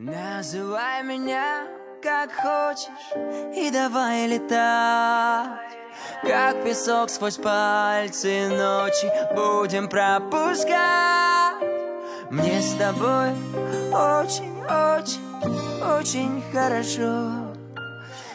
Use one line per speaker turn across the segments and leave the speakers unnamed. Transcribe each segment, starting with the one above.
Называй меня как хочешь и давай летать Как песок сквозь пальцы ночи будем пропускать Мне с тобой очень-очень-очень хорошо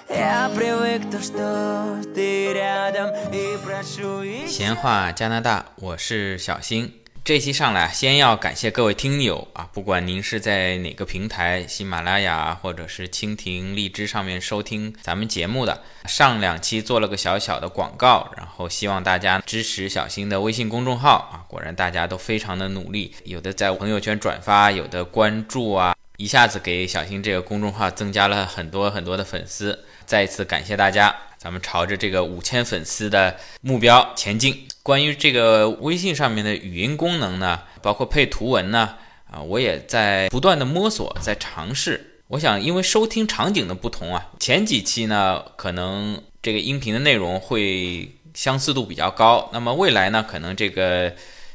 Я привык то, что ты рядом и прошу и
闲话加拿大，我是小新。 这期上来，先要感谢各位听友啊，不管您是在哪个平台，喜马拉雅或者是蜻蜓、荔枝上面收听咱们节目的，上两期做了个小小的广告，然后希望大家支持小新的微信公众号啊，果然大家都非常的努力，有的在朋友圈转发，有的关注啊，一下子给小新这个公众号增加了很多很多的粉丝，再一次感谢大家。咱们朝着这个五千粉丝的目标前进。关于这个微信上面的语音功能呢，包括配图文呢，啊，我也在不断的摸索，在尝试。我想，因为收听场景的不同啊，前几期呢，可能这个音频的内容会相似度比较高。那么未来呢，可能这个。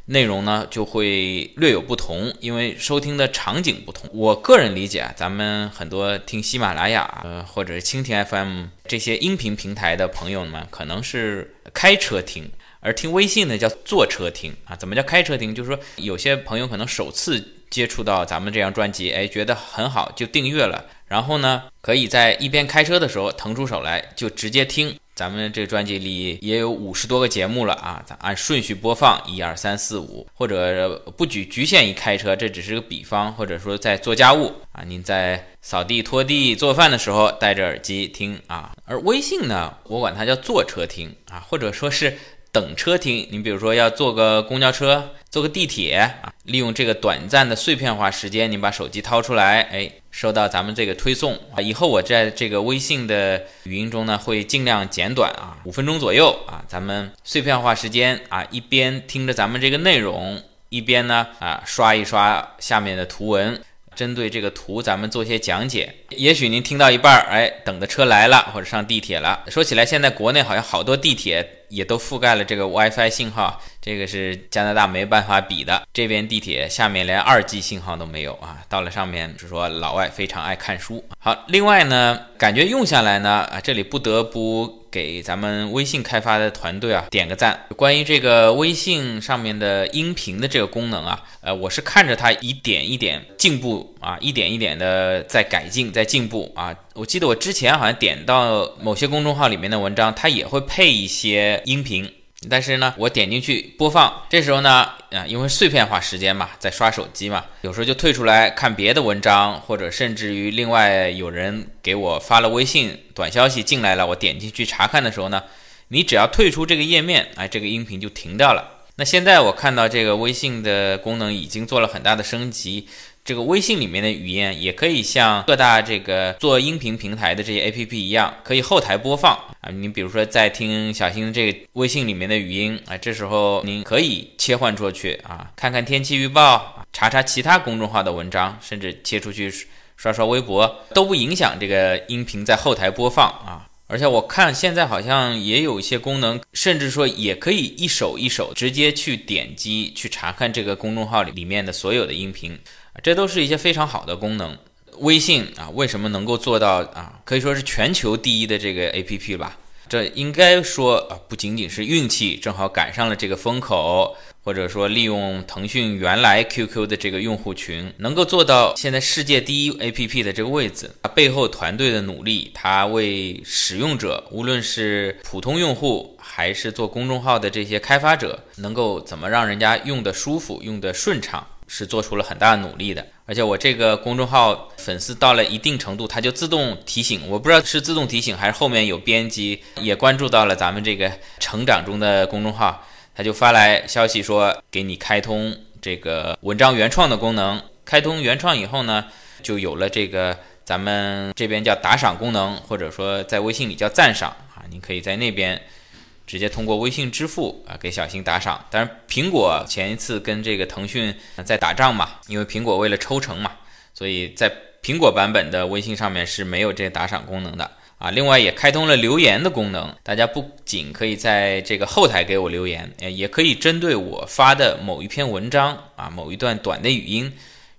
内容呢就会略有不同，因为收听的场景不同。我个人理解啊，咱们很多听喜马拉雅呃或者蜻蜓 FM 这些音频平台的朋友们，可能是开车听，而听微信呢叫坐车听啊。怎么叫开车听？就是说有些朋友可能首次接触到咱们这张专辑，哎，觉得很好，就订阅了，然后呢可以在一边开车的时候腾出手来就直接听。咱们这专辑里也有五十多个节目了啊，咱按顺序播放，一二三四五，或者不局局限于开车，这只是个比方，或者说在做家务啊，您在扫地、拖地、做饭的时候戴着耳机听啊。而微信呢，我管它叫坐车听啊，或者说是。等车听，你比如说要坐个公交车、坐个地铁啊，利用这个短暂的碎片化时间，你把手机掏出来，哎，收到咱们这个推送啊。以后我在这个微信的语音中呢，会尽量简短啊，五分钟左右啊，咱们碎片化时间啊，一边听着咱们这个内容，一边呢啊刷一刷下面的图文。针对这个图，咱们做些讲解。也许您听到一半儿，哎，等的车来了，或者上地铁了。说起来，现在国内好像好多地铁也都覆盖了这个 WiFi 信号，这个是加拿大没办法比的。这边地铁下面连二 G 信号都没有啊，到了上面就说老外非常爱看书。好，另外呢，感觉用下来呢，啊，这里不得不。给咱们微信开发的团队啊点个赞。关于这个微信上面的音频的这个功能啊，呃，我是看着它一点一点进步啊，一点一点的在改进，在进步啊。我记得我之前好像点到某些公众号里面的文章，它也会配一些音频。但是呢，我点进去播放，这时候呢，啊，因为碎片化时间嘛，在刷手机嘛，有时候就退出来看别的文章，或者甚至于另外有人给我发了微信短消息进来了，我点进去查看的时候呢，你只要退出这个页面，哎，这个音频就停掉了。那现在我看到这个微信的功能已经做了很大的升级。这个微信里面的语音也可以像各大这个做音频平台的这些 APP 一样，可以后台播放啊。你比如说在听小新这个微信里面的语音啊，这时候您可以切换出去啊，看看天气预报，查查其他公众号的文章，甚至切出去刷刷微博，都不影响这个音频在后台播放啊。而且我看现在好像也有一些功能，甚至说也可以一首一首直接去点击去查看这个公众号里里面的所有的音频。这都是一些非常好的功能。微信啊，为什么能够做到啊？可以说是全球第一的这个 APP 吧？这应该说啊，不仅仅是运气，正好赶上了这个风口，或者说利用腾讯原来 QQ 的这个用户群，能够做到现在世界第一 APP 的这个位置。它背后团队的努力，它为使用者，无论是普通用户还是做公众号的这些开发者，能够怎么让人家用的舒服，用的顺畅。是做出了很大的努力的，而且我这个公众号粉丝到了一定程度，它就自动提醒，我不知道是自动提醒还是后面有编辑也关注到了咱们这个成长中的公众号，他就发来消息说给你开通这个文章原创的功能，开通原创以后呢，就有了这个咱们这边叫打赏功能，或者说在微信里叫赞赏啊，你可以在那边。直接通过微信支付啊给小新打赏，当然苹果前一次跟这个腾讯在打仗嘛，因为苹果为了抽成嘛，所以在苹果版本的微信上面是没有这打赏功能的啊。另外也开通了留言的功能，大家不仅可以在这个后台给我留言，也可以针对我发的某一篇文章啊某一段短的语音，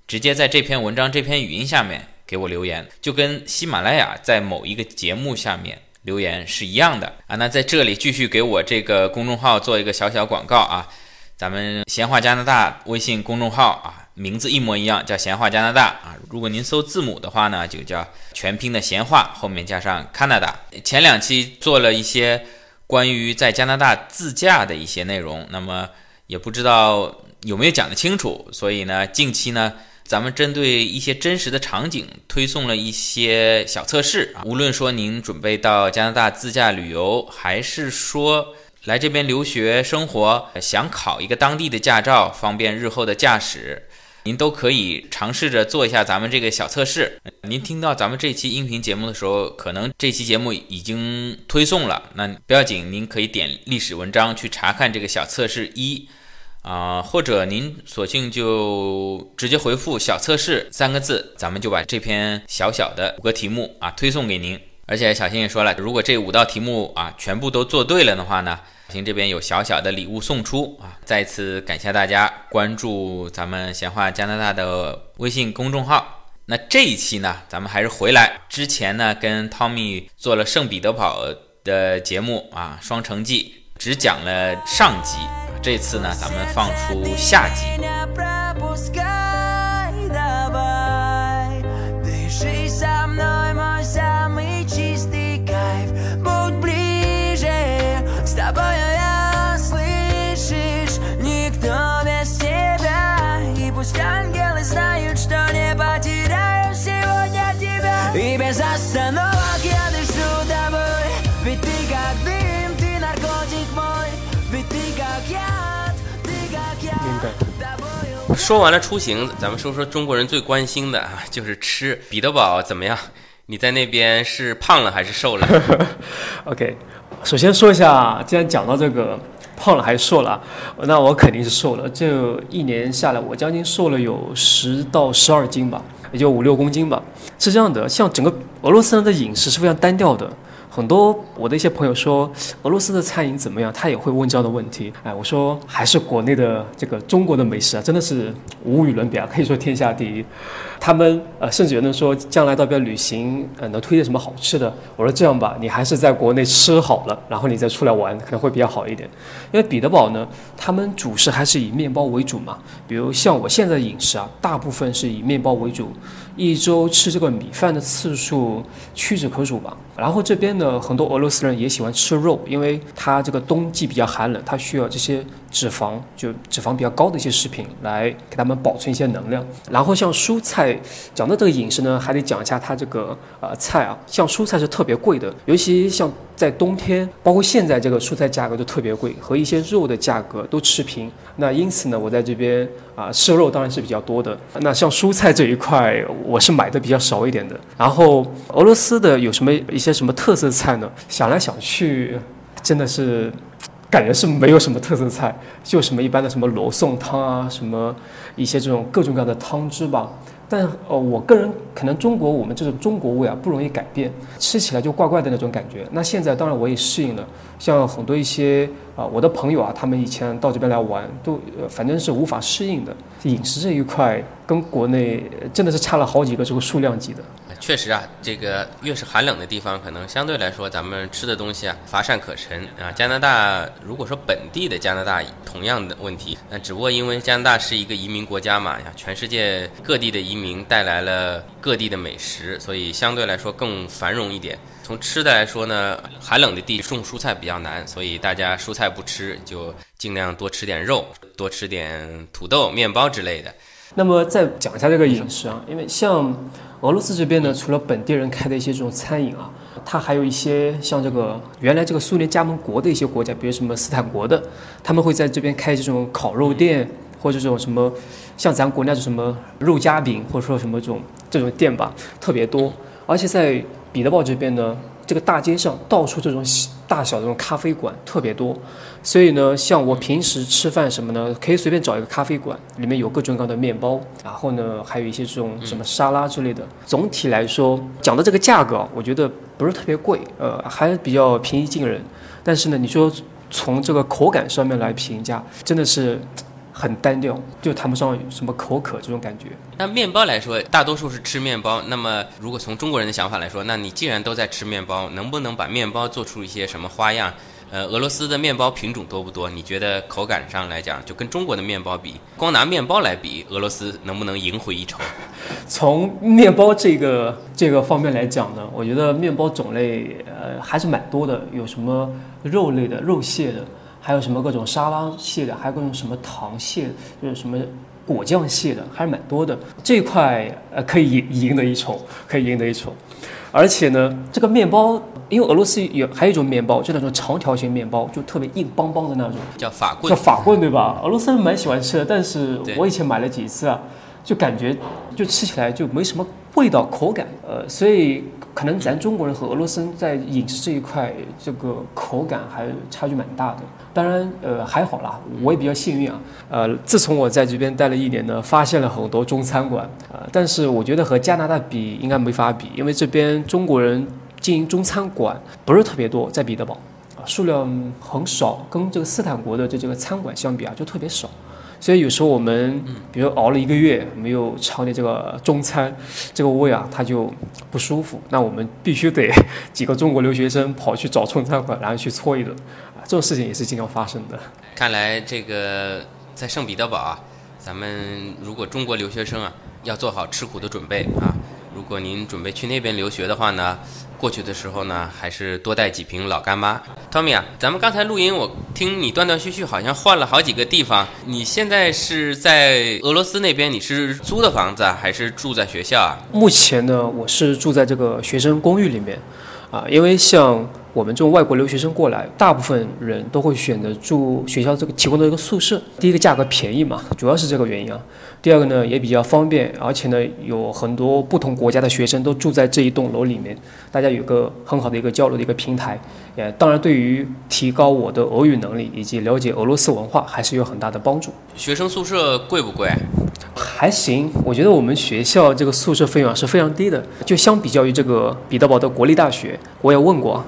直接在这篇文章这篇语音下面给我留言，就跟喜马拉雅在某一个节目下面留言是一样的啊。那在这里继续给我这个公众号做一个小小广告啊，咱们闲话加拿大微信公众号啊，名字一模一样，叫闲话加拿大啊。如果您搜字母的话呢，就叫全拼的闲话后面加上 Canada。前两期做了一些关于在加拿大自驾的一些内容，那么也不知道有没有讲得清楚，所以呢，近期呢。咱们针对一些真实的场景推送了一些小测试啊，无论说您准备到加拿大自驾旅游，还是说来这边留学生活，想考一个当地的驾照，方便日后的驾驶，您都可以尝试着做一下咱们这个小测试。您听到咱们这期音频节目的时候，可能这期节目已经推送了，那不要紧，您可以点历史文章去查看这个小测试一。啊，或者您索性就直接回复“小测试”三个字，咱们就把这篇小小的五个题目啊推送给您。而且小新也说了，如果这五道题目啊全部都做对了的话呢，小新这边有小小的礼物送出啊。再次感谢大家关注咱们闲话加拿大的微信公众号。那这一期呢，咱们还是回来之前呢，跟汤米做了圣彼得堡的节目啊，双城记只讲了上集。这次呢，咱们放出下集。说完了出行，咱们说说中国人最关心的啊，就是吃。彼得堡怎么样？你在那边是胖了还是瘦了？
OK，首先说一下，既然讲到这个胖了还是瘦了，那我肯定是瘦了。这一年下来，我将近瘦了有十到十二斤吧，也就五六公斤吧。是这样的，像整个俄罗斯人的饮食是非常单调的。很多我的一些朋友说俄罗斯的餐饮怎么样，他也会问这样的问题。哎，我说还是国内的这个中国的美食啊，真的是无与伦比啊，可以说天下第一。他们呃，甚至有人说将来到边旅行，呃，能推荐什么好吃的？我说这样吧，你还是在国内吃好了，然后你再出来玩，可能会比较好一点。因为彼得堡呢，他们主食还是以面包为主嘛。比如像我现在的饮食啊，大部分是以面包为主，一周吃这个米饭的次数屈指可数吧。然后这边呢，很多俄罗斯人也喜欢吃肉，因为它这个冬季比较寒冷，它需要这些。脂肪就脂肪比较高的一些食品来给他们保存一些能量。然后像蔬菜，讲到这个饮食呢，还得讲一下它这个呃菜啊，像蔬菜是特别贵的，尤其像在冬天，包括现在这个蔬菜价格都特别贵，和一些肉的价格都持平。那因此呢，我在这边啊吃肉当然是比较多的。那像蔬菜这一块，我是买的比较少一点的。然后俄罗斯的有什么一些什么特色菜呢？想来想去，真的是。感觉是没有什么特色菜，就什么一般的什么罗宋汤啊，什么一些这种各种各样的汤汁吧。但呃，我个人可能中国我们这种中国味啊不容易改变，吃起来就怪怪的那种感觉。那现在当然我也适应了，像很多一些啊我的朋友啊，他们以前到这边来玩，都反正是无法适应的。饮食这一块跟国内真的是差了好几个这个数量级的。
确实啊，这个越是寒冷的地方，可能相对来说咱们吃的东西啊乏善可陈啊。加拿大如果说本地的加拿大同样的问题，那只不过因为加拿大是一个移民国家嘛，全世界各地的移民带来了各地的美食，所以相对来说更繁荣一点。从吃的来说呢，寒冷的地种蔬菜比较难，所以大家蔬菜不吃，就尽量多吃点肉，多吃点土豆、面包之类的。
那么再讲一下这个饮食啊，因为像。俄罗斯这边呢，除了本地人开的一些这种餐饮啊，它还有一些像这个原来这个苏联加盟国的一些国家，比如什么斯坦国的，他们会在这边开这种烤肉店，或者这种什么像咱国内的什么肉夹饼，或者说什么这种这种店吧，特别多。而且在彼得堡这边呢，这个大街上到处这种大小的这种咖啡馆特别多。所以呢，像我平时吃饭什么呢，可以随便找一个咖啡馆，里面有各种各样的面包，然后呢，还有一些这种什么沙拉之类的。总体来说，讲的这个价格，我觉得不是特别贵，呃，还比较平易近人。但是呢，你说从这个口感上面来评价，真的是很单调，就谈不上什么口渴这种感觉。
那面包来说，大多数是吃面包。那么，如果从中国人的想法来说，那你既然都在吃面包，能不能把面包做出一些什么花样？呃，俄罗斯的面包品种多不多？你觉得口感上来讲，就跟中国的面包比，光拿面包来比，俄罗斯能不能赢回一筹？
从面包这个这个方面来讲呢，我觉得面包种类呃还是蛮多的，有什么肉类的、肉馅的，还有什么各种沙拉馅的，还有各种什么糖馅，就是什么果酱馅的，还是蛮多的。这一块呃可以赢赢得一筹，可以赢得一筹。而且呢，这个面包，因为俄罗斯有还有一种面包，就那种长条形面包，就特别硬邦邦的那种，
叫法棍
叫。法棍，对吧？俄罗斯人蛮喜欢吃的，但是我以前买了几次啊，就感觉就吃起来就没什么味道、口感，呃，所以可能咱中国人和俄罗斯人在饮食这一块，这个口感还差距蛮大的。当然，呃，还好啦，我也比较幸运啊。呃，自从我在这边待了一年呢，发现了很多中餐馆，呃，但是我觉得和加拿大比应该没法比，因为这边中国人经营中餐馆不是特别多，在彼得堡。啊，数量很少，跟这个斯坦国的这这个餐馆相比啊，就特别少。所以有时候我们，比如熬了一个月没有尝点这个中餐，这个胃啊，它就不舒服。那我们必须得几个中国留学生跑去找中餐馆，然后去搓一顿啊，这种事情也是经常发生的。
看来这个在圣彼得堡啊，咱们如果中国留学生啊，要做好吃苦的准备啊。如果您准备去那边留学的话呢，过去的时候呢，还是多带几瓶老干妈。Tommy 啊，咱们刚才录音，我听你断断续续，好像换了好几个地方。你现在是在俄罗斯那边，你是租的房子啊，还是住在学校啊？
目前呢，我是住在这个学生公寓里面，啊，因为像我们这种外国留学生过来，大部分人都会选择住学校这个提供的一个宿舍。第一个价格便宜嘛，主要是这个原因啊。第二个呢也比较方便，而且呢有很多不同国家的学生都住在这一栋楼里面，大家有个很好的一个交流的一个平台。也当然对于提高我的俄语能力以及了解俄罗斯文化还是有很大的帮助。
学生宿舍贵不贵？
还行，我觉得我们学校这个宿舍费用啊是非常低的，就相比较于这个彼得堡的国立大学，我也问过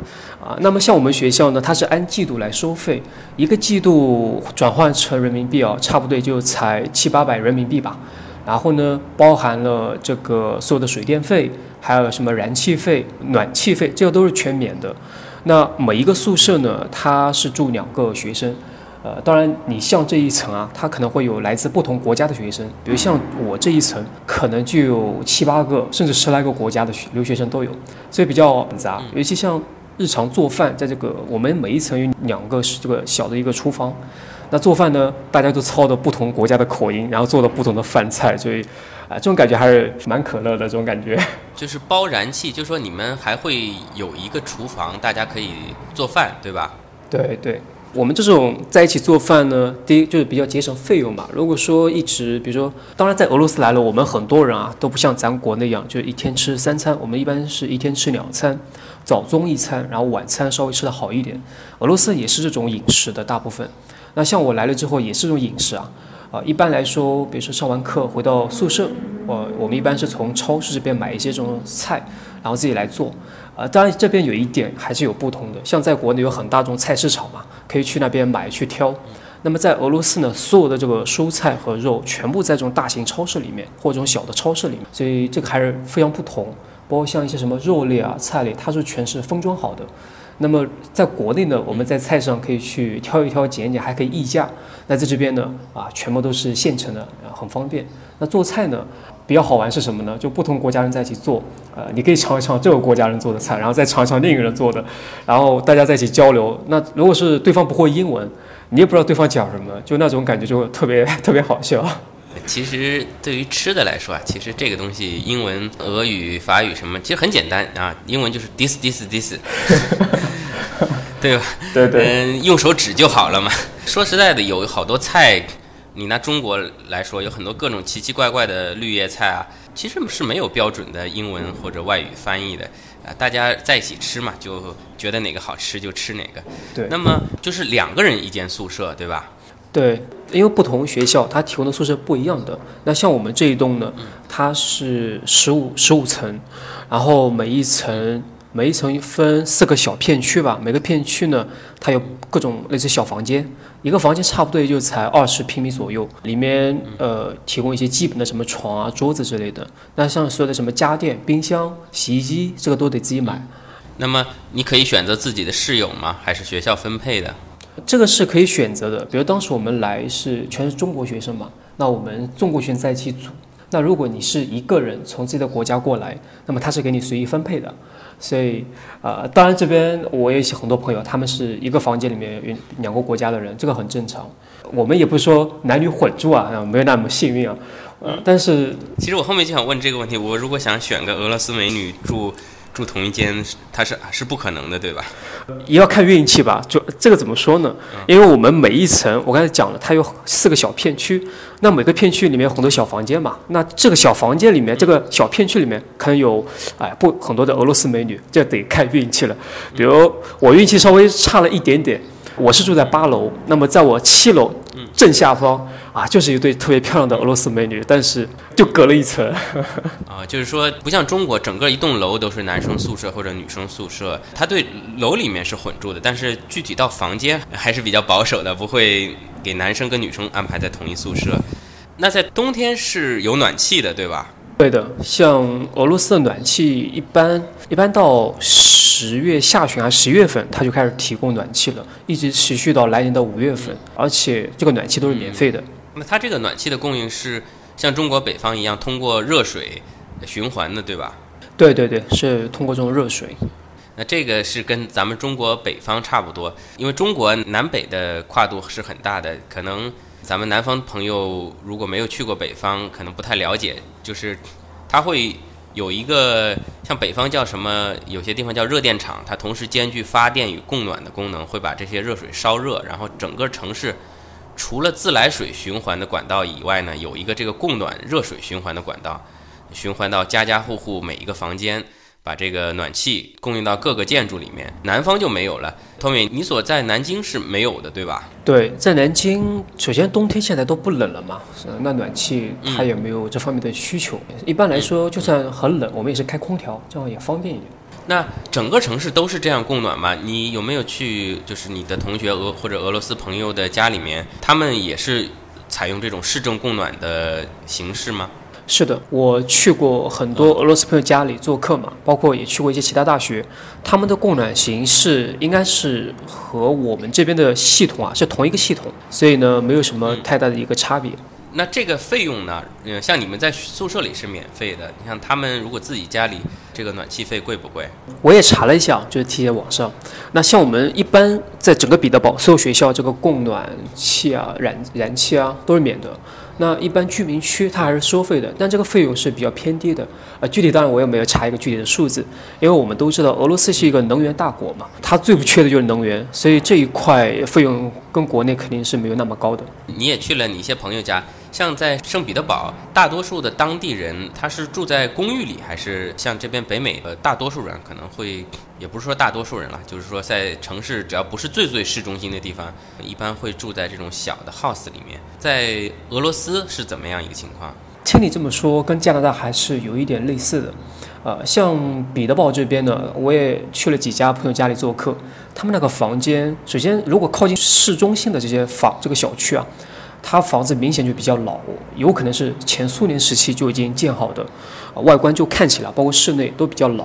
啊。啊，那么像我们学校呢，它是按季度来收费，一个季度转换成人民币啊，差不多就才七八百人民币吧。然后呢，包含了这个所有的水电费，还有什么燃气费、暖气费，这个都是全免的。那每一个宿舍呢，它是住两个学生。呃，当然，你像这一层啊，它可能会有来自不同国家的学生，比如像我这一层，可能就有七八个，甚至十来个国家的学留学生都有，所以比较复杂。尤其像日常做饭，在这个我们每一层有两个是这个小的一个厨房，那做饭呢，大家都操着不同国家的口音，然后做的不同的饭菜，所以啊、这种感觉还是蛮可乐的这种感觉。
就是包燃气，就说你们还会有一个厨房，大家可以做饭，对吧？
对对，我们这种在一起做饭呢，第一就是比较节省费用嘛。如果说一直，比如说，当然在俄罗斯来了，我们很多人啊都不像咱国内一样，就一天吃三餐，我们一般是一天吃两餐，早中一餐，然后晚餐稍微吃的好一点。俄罗斯也是这种饮食的大部分。那像我来了之后也是这种饮食啊。啊，一般来说，比如说上完课回到宿舍，我我们一般是从超市这边买一些这种菜，然后自己来做。啊，当然这边有一点还是有不同的，像在国内有很大众菜市场嘛，可以去那边买去挑。那么在俄罗斯呢，所有的这个蔬菜和肉全部在这种大型超市里面或者这种小的超市里面，所以这个还是非常不同。包括像一些什么肉类啊、菜类，它是全是封装好的。那么在国内呢，我们在菜市场可以去挑一挑、拣一拣，还可以议价。那在这边呢，啊，全部都是现成的，啊很方便。那做菜呢，比较好玩是什么呢？就不同国家人在一起做，呃，你可以尝一尝这个国家人做的菜，然后再尝一尝另一个人做的，然后大家在一起交流。那如果是对方不会英文，你也不知道对方讲什么，就那种感觉就特别 特别好笑。
其实对于吃的来说啊，其实这个东西，英文、俄语、法语什么，其实很简单啊。英文就是 this this this，对吧？
对对，
嗯，用手指就好了嘛。说实在的，有好多菜，你拿中国来说，有很多各种奇奇怪怪的绿叶菜啊，其实是没有标准的英文或者外语翻译的啊。大家在一起吃嘛，就觉得哪个好吃就吃哪个。
对
那么就是两个人一间宿舍，对吧？
对，因为不同学校它提供的宿舍不一样的。那像我们这一栋呢，它是十五十五层，然后每一层每一层分四个小片区吧，每个片区呢，它有各种类似小房间，一个房间差不多也就才二十平米左右，里面呃提供一些基本的什么床啊、桌子之类的。那像所有的什么家电、冰箱、洗衣机，这个都得自己买。
那么你可以选择自己的室友吗？还是学校分配的？
这个是可以选择的。比如当时我们来是全是中国学生嘛，那我们中国学生在一起组。那如果你是一个人从自己的国家过来，那么他是给你随意分配的。所以，呃，当然这边我也有很多朋友，他们是一个房间里面有两个国家的人，这个很正常。我们也不是说男女混住啊，没有那么幸运啊。呃，但是
其实我后面就想问这个问题：我如果想选个俄罗斯美女住。住同一间，它是是不可能的，对吧？
也要看运气吧。就这个怎么说呢？因为我们每一层，我刚才讲了，它有四个小片区，那每个片区里面有很多小房间嘛。那这个小房间里面，这个小片区里面可能有哎不很多的俄罗斯美女，这得看运气了。比如我运气稍微差了一点点。我是住在八楼，那么在我七楼正下方啊，就是一对特别漂亮的俄罗斯美女，但是就隔了一层。
啊，就是说不像中国，整个一栋楼都是男生宿舍或者女生宿舍，它对楼里面是混住的，但是具体到房间还是比较保守的，不会给男生跟女生安排在同一宿舍。那在冬天是有暖气的，对吧？
对的，像俄罗斯的暖气一般一般到十月下旬啊十月份，它就开始提供暖气了，一直持续到来年的五月份，而且这个暖气都是免费的。
那它这个暖气的供应是像中国北方一样通过热水循环的，对吧？
对对对，是通过这种热水。
那这个是跟咱们中国北方差不多，因为中国南北的跨度是很大的，可能。咱们南方朋友如果没有去过北方，可能不太了解，就是它会有一个像北方叫什么，有些地方叫热电厂，它同时兼具发电与供暖的功能，会把这些热水烧热，然后整个城市除了自来水循环的管道以外呢，有一个这个供暖热水循环的管道，循环到家家户户每一个房间。把这个暖气供应到各个建筑里面，南方就没有了。Tommy，你所在南京是没有的，对吧？
对，在南京，首先冬天现在都不冷了嘛，那暖气它也没有这方面的需求。一般来说，就算很冷，我们也是开空调，这样也方便一点。
那整个城市都是这样供暖吗？你有没有去，就是你的同学俄或者俄罗斯朋友的家里面，他们也是采用这种市政供暖的形式吗？
是的，我去过很多俄罗斯朋友家里做客嘛，包括也去过一些其他大学，他们的供暖形式应该是和我们这边的系统啊是同一个系统，所以呢没有什么太大的一个差别。
那这个费用呢？嗯，像你们在宿舍里是免费的，你像他们如果自己家里这个暖气费贵不贵？
我也查了一下，就是贴在网上。那像我们一般在整个彼得堡所有学校，这个供暖气啊、燃燃气啊都是免的。那一般居民区它还是收费的，但这个费用是比较偏低的。呃，具体当然我也没有查一个具体的数字，因为我们都知道俄罗斯是一个能源大国嘛，它最不缺的就是能源，所以这一块费用跟国内肯定是没有那么高的。
你也去了你一些朋友家。像在圣彼得堡，大多数的当地人他是住在公寓里，还是像这边北美呃大多数人可能会，也不是说大多数人了，就是说在城市只要不是最最市中心的地方，一般会住在这种小的 house 里面。在俄罗斯是怎么样一个情况？
听你这么说，跟加拿大还是有一点类似的。呃，像彼得堡这边呢，我也去了几家朋友家里做客，他们那个房间，首先如果靠近市中心的这些房这个小区啊。它房子明显就比较老，有可能是前苏联时期就已经建好的，外观就看起来，包括室内都比较老。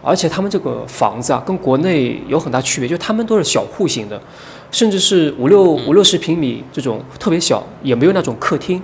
而且他们这个房子啊，跟国内有很大区别，就他们都是小户型的，甚至是五六五六十平米这种特别小，也没有那种客厅。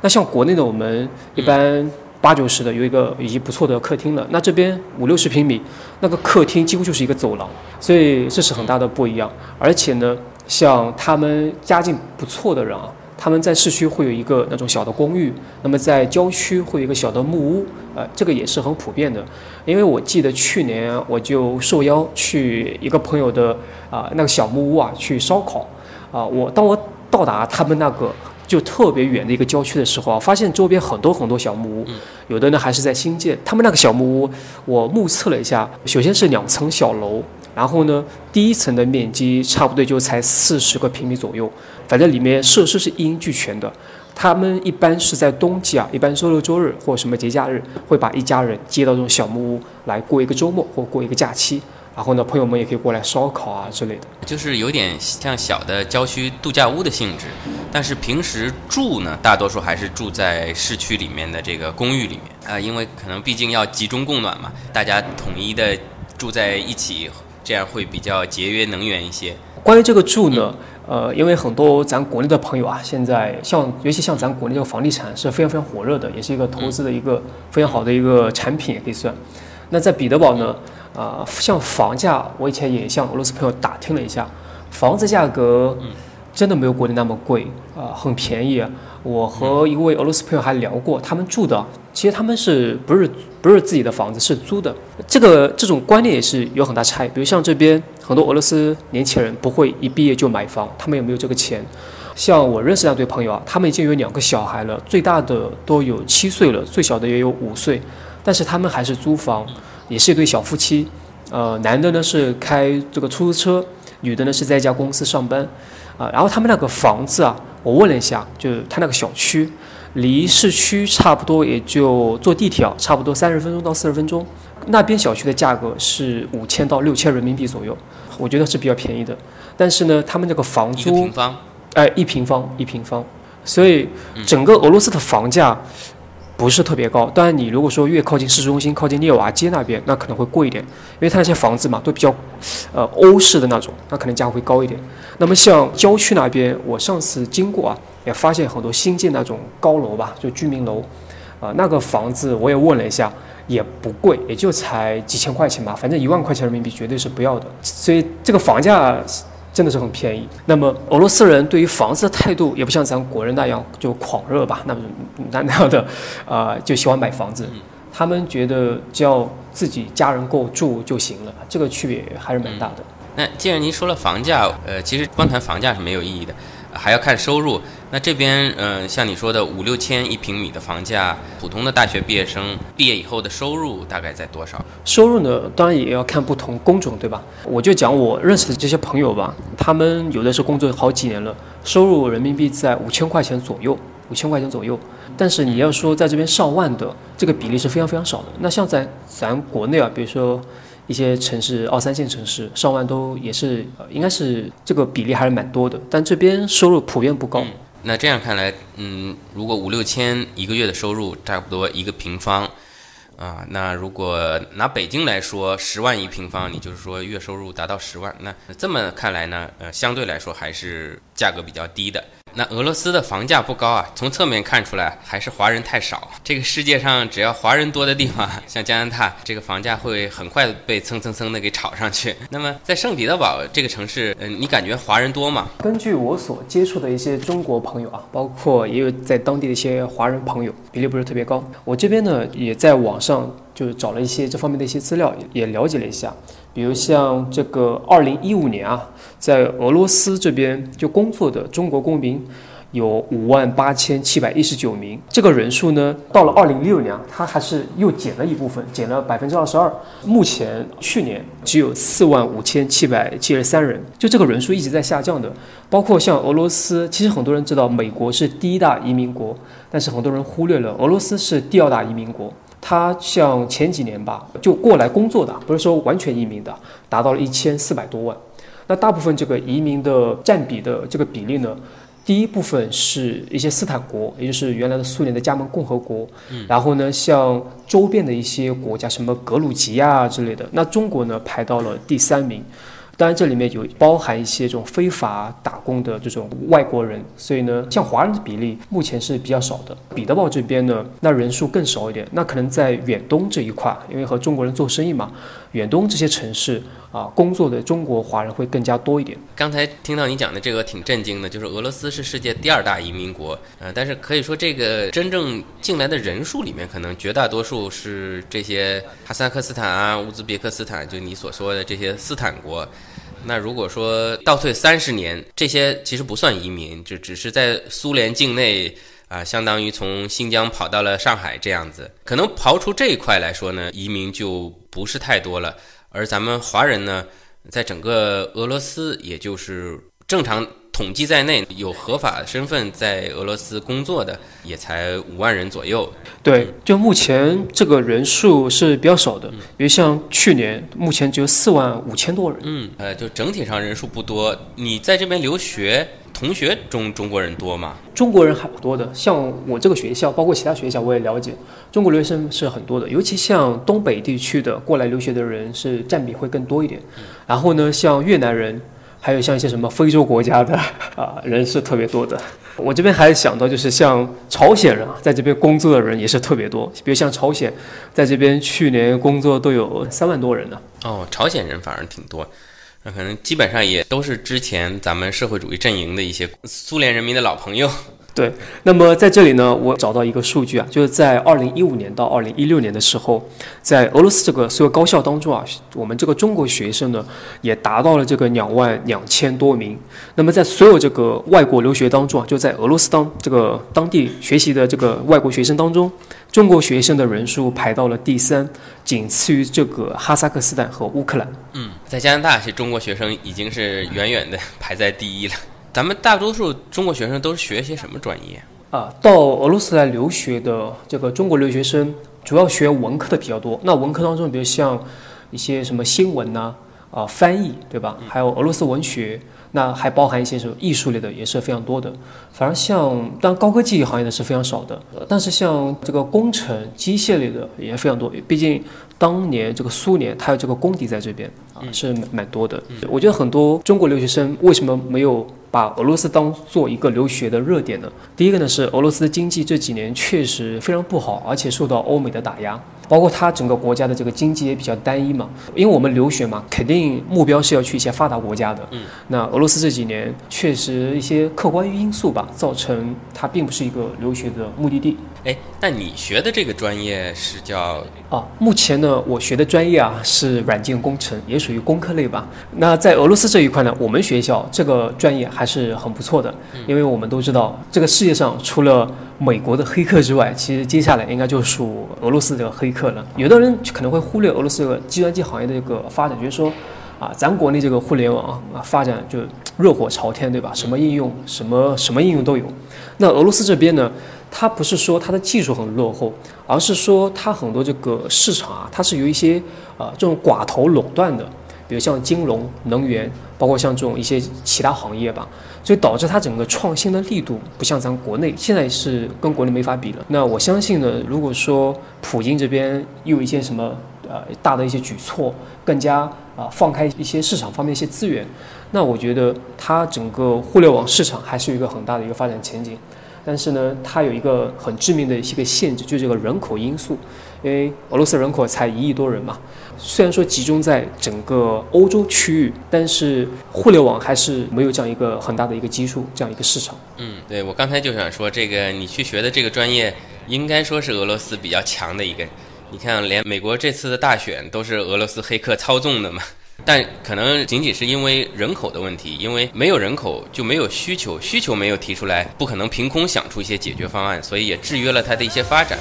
那像国内的我们一般八九十的有一个已经不错的客厅了，那这边五六十平米，那个客厅几乎就是一个走廊，所以这是很大的不一样。而且呢，像他们家境不错的人啊。他们在市区会有一个那种小的公寓，那么在郊区会有一个小的木屋，呃，这个也是很普遍的。因为我记得去年我就受邀去一个朋友的啊那个小木屋啊去烧烤，啊，我当我到达他们那个就特别远的一个郊区的时候啊，发现周边很多很多小木屋，有的呢还是在新建。他们那个小木屋，我目测了一下，首先是两层小楼。然后呢，第一层的面积差不多就才四十个平米左右，反正里面设施是一应俱全的。他们一般是在冬季啊，一般周六周日或什么节假日，会把一家人接到这种小木屋来过一个周末或过一个假期。然后呢，朋友们也可以过来烧烤啊之类的。
就是有点像小的郊区度假屋的性质，但是平时住呢，大多数还是住在市区里面的这个公寓里面啊，因为可能毕竟要集中供暖嘛，大家统一的住在一起，这样会比较节约能源一些。
关于这个住呢，呃，因为很多咱国内的朋友啊，现在像尤其像咱国内这个房地产是非常非常火热的，也是一个投资的一个非常好的一个产品，也可以算。那在彼得堡呢？啊，像房价，我以前也向俄罗斯朋友打听了一下，房子价格真的没有国内那么贵啊，很便宜。我和一位俄罗斯朋友还聊过，他们住的其实他们是不是不是自己的房子，是租的。这个这种观念也是有很大差异。比如像这边很多俄罗斯年轻人不会一毕业就买房，他们也没有这个钱。像我认识那对朋友啊，他们已经有两个小孩了，最大的都有七岁了，最小的也有五岁，但是他们还是租房。也是一对小夫妻，呃，男的呢是开这个出租车，女的呢是在一家公司上班，啊，然后他们那个房子啊，我问了一下，就是他那个小区离市区差不多也就坐地铁啊，差不多三十分钟到四十分钟，那边小区的价格是五千到六千人民币左右，我觉得是比较便宜的，但是呢，他们这个房租，
平方，
哎，一平方一平方，所以整个俄罗斯的房价。不是特别高，当然你如果说越靠近市中心，靠近涅瓦街那边，那可能会贵一点，因为它那些房子嘛都比较，呃，欧式的那种，那可能价会高一点。那么像郊区那边，我上次经过啊，也发现很多新建那种高楼吧，就居民楼，啊，那个房子我也问了一下，也不贵，也就才几千块钱吧，反正一万块钱人民币绝对是不要的。所以这个房价。真的是很便宜。那么俄罗斯人对于房子的态度也不像咱国人那样就狂热吧？那么那那样的，啊，就喜欢买房子。他们觉得只要自己家人够住就行了。这个区别还是蛮大的。
那既然您说了房价，呃，其实光谈房价是没有意义的。还要看收入。那这边，嗯，像你说的五六千一平米的房价，普通的大学毕业生毕业以后的收入大概在多少？
收入呢，当然也要看不同工种，对吧？我就讲我认识的这些朋友吧，他们有的是工作好几年了，收入人民币在五千块钱左右，五千块钱左右。但是你要说在这边上万的，这个比例是非常非常少的。那像在咱国内啊，比如说。一些城市二三线城市上万都也是，应该是这个比例还是蛮多的，但这边收入普遍不高。
那这样看来，嗯，如果五六千一个月的收入，差不多一个平方，啊，那如果拿北京来说，十万一平方，你就是说月收入达到十万，那这么看来呢，呃，相对来说还是价格比较低的。那俄罗斯的房价不高啊，从侧面看出来还是华人太少。这个世界上只要华人多的地方，像加拿大，这个房价会很快被蹭蹭蹭的给炒上去。那么在圣彼得堡这个城市，嗯，你感觉华人多吗？
根据我所接触的一些中国朋友啊，包括也有在当地的一些华人朋友，比例不是特别高。我这边呢，也在网上就是找了一些这方面的一些资料，也了解了一下。比如像这个二零一五年啊，在俄罗斯这边就工作的中国公民有五万八千七百一十九名，这个人数呢，到了二零一六年，它还是又减了一部分，减了百分之二十二。目前去年只有四万五千七百七十三人，就这个人数一直在下降的。包括像俄罗斯，其实很多人知道美国是第一大移民国，但是很多人忽略了俄罗斯是第二大移民国。他像前几年吧，就过来工作的，不是说完全移民的，达到了一千四百多万。那大部分这个移民的占比的这个比例呢，第一部分是一些斯坦国，也就是原来的苏联的加盟共和国。嗯。然后呢，像周边的一些国家，什么格鲁吉亚之类的。那中国呢，排到了第三名。当然，这里面有包含一些这种非法打工的这种外国人，所以呢，像华人的比例目前是比较少的。彼得堡这边呢，那人数更少一点。那可能在远东这一块，因为和中国人做生意嘛，远东这些城市啊，工作的中国华人会更加多一点。
刚才听到你讲的这个挺震惊的，就是俄罗斯是世界第二大移民国，呃，但是可以说这个真正进来的人数里面，可能绝大多数是这些哈萨克斯坦啊、乌兹别克斯坦，就你所说的这些斯坦国。那如果说倒退三十年，这些其实不算移民，就只是在苏联境内啊，相当于从新疆跑到了上海这样子。可能刨出这一块来说呢，移民就不是太多了。而咱们华人呢，在整个俄罗斯，也就是正常。统计在内，有合法身份在俄罗斯工作的也才五万人左右。
对，就目前这个人数是比较少的，因为像去年，目前只有四万五千多人。
嗯，呃，就整体上人数不多。你在这边留学，同学中中国人多吗？
中国人还不多的，像我这个学校，包括其他学校，我也了解，中国留学生是很多的，尤其像东北地区的过来留学的人是占比会更多一点。然后呢，像越南人。还有像一些什么非洲国家的啊人是特别多的，我这边还想到就是像朝鲜人啊，在这边工作的人也是特别多，比如像朝鲜，在这边去年工作都有三万多人呢。
哦，朝鲜人反而挺多，那可能基本上也都是之前咱们社会主义阵营的一些苏联人民的老朋友。
对，那么在这里呢，我找到一个数据啊，就是在二零一五年到二零一六年的时候，在俄罗斯这个所有高校当中啊，我们这个中国学生呢也达到了这个两万两千多名。那么在所有这个外国留学当中啊，就在俄罗斯当这个当地学习的这个外国学生当中，中国学生的人数排到了第三，仅次于这个哈萨克斯坦和乌克兰。
嗯，在加拿大，是中国学生已经是远远的排在第一了。咱们大多数中国学生都是学些什么专业
啊？到俄罗斯来留学的这个中国留学生，主要学文科的比较多。那文科当中，比如像一些什么新闻呐，啊，翻译，对吧？还有俄罗斯文学，那还包含一些什么艺术类的，也是非常多的。反而像当高科技行业的是非常少的，但是像这个工程、机械类的也非常多。毕竟当年这个苏联它有这个功底在这边啊，是蛮多的。我觉得很多中国留学生为什么没有？把俄罗斯当做一个留学的热点呢？第一个呢是俄罗斯的经济这几年确实非常不好，而且受到欧美的打压。包括它整个国家的这个经济也比较单一嘛，因为我们留学嘛，肯定目标是要去一些发达国家的。嗯，那俄罗斯这几年确实一些客观因素吧，造成它并不是一个留学的目的地。
哎，那你学的这个专业是叫
啊？目前呢，我学的专业啊是软件工程，也属于工科类吧。那在俄罗斯这一块呢，我们学校这个专业还是很不错的，因为我们都知道，这个世界上除了美国的黑客之外，其实接下来应该就属俄罗斯这个黑客了。有的人可能会忽略俄罗斯这个计算机行业的这个发展，就是说，啊，咱国内这个互联网啊发展就热火朝天，对吧？什么应用，什么什么应用都有。那俄罗斯这边呢，它不是说它的技术很落后，而是说它很多这个市场啊，它是有一些呃这种寡头垄断的。比如像金融、能源，包括像这种一些其他行业吧，所以导致它整个创新的力度不像咱国内，现在是跟国内没法比了。那我相信呢，如果说普京这边又有一些什么呃大的一些举措，更加啊放开一些市场方面一些资源，那我觉得它整个互联网市场还是有一个很大的一个发展前景。但是呢，它有一个很致命的一些个限制，就是这个人口因素，因为俄罗斯人口才一亿多人嘛。虽然说集中在整个欧洲区域，但是互联网还是没有这样一个很大的一个基数，这样一个市场。
嗯，对我刚才就想说，这个你去学的这个专业，应该说是俄罗斯比较强的一个。你看，连美国这次的大选都是俄罗斯黑客操纵的嘛。但可能仅仅是因为人口的问题，因为没有人口就没有需求，需求没有提出来，不可能凭空想出一些解决方案，所以也制约了它的一些发展。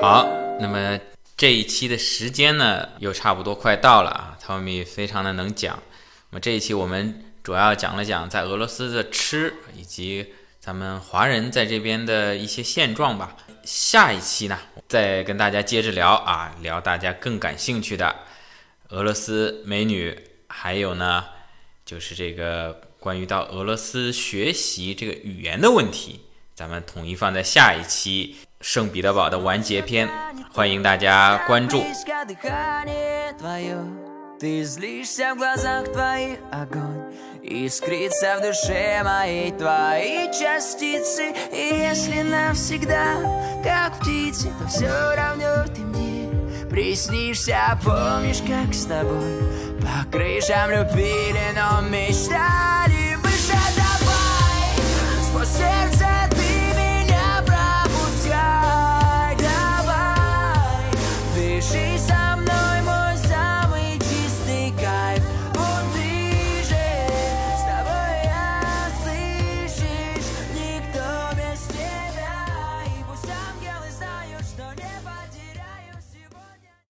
好，那么这一期的时间呢，又差不多快到了啊。汤米非常的能讲，那么这一期我们主要讲了讲在俄罗斯的吃，以及咱们华人在这边的一些现状吧。下一期呢，再跟大家接着聊啊，聊大家更感兴趣的俄罗斯美女，还有呢，就是这个关于到俄罗斯学习这个语言的问题。咱们统一放在下一期《圣彼得堡的完结篇》，欢迎大家关注。Ты злишься в глазах твоих огонь Искрится в душе моей твои частицы И если навсегда, как птицы То все равно ты мне приснишься Помнишь, как с тобой. По крышам любили Но мечтали быть за тобой сердце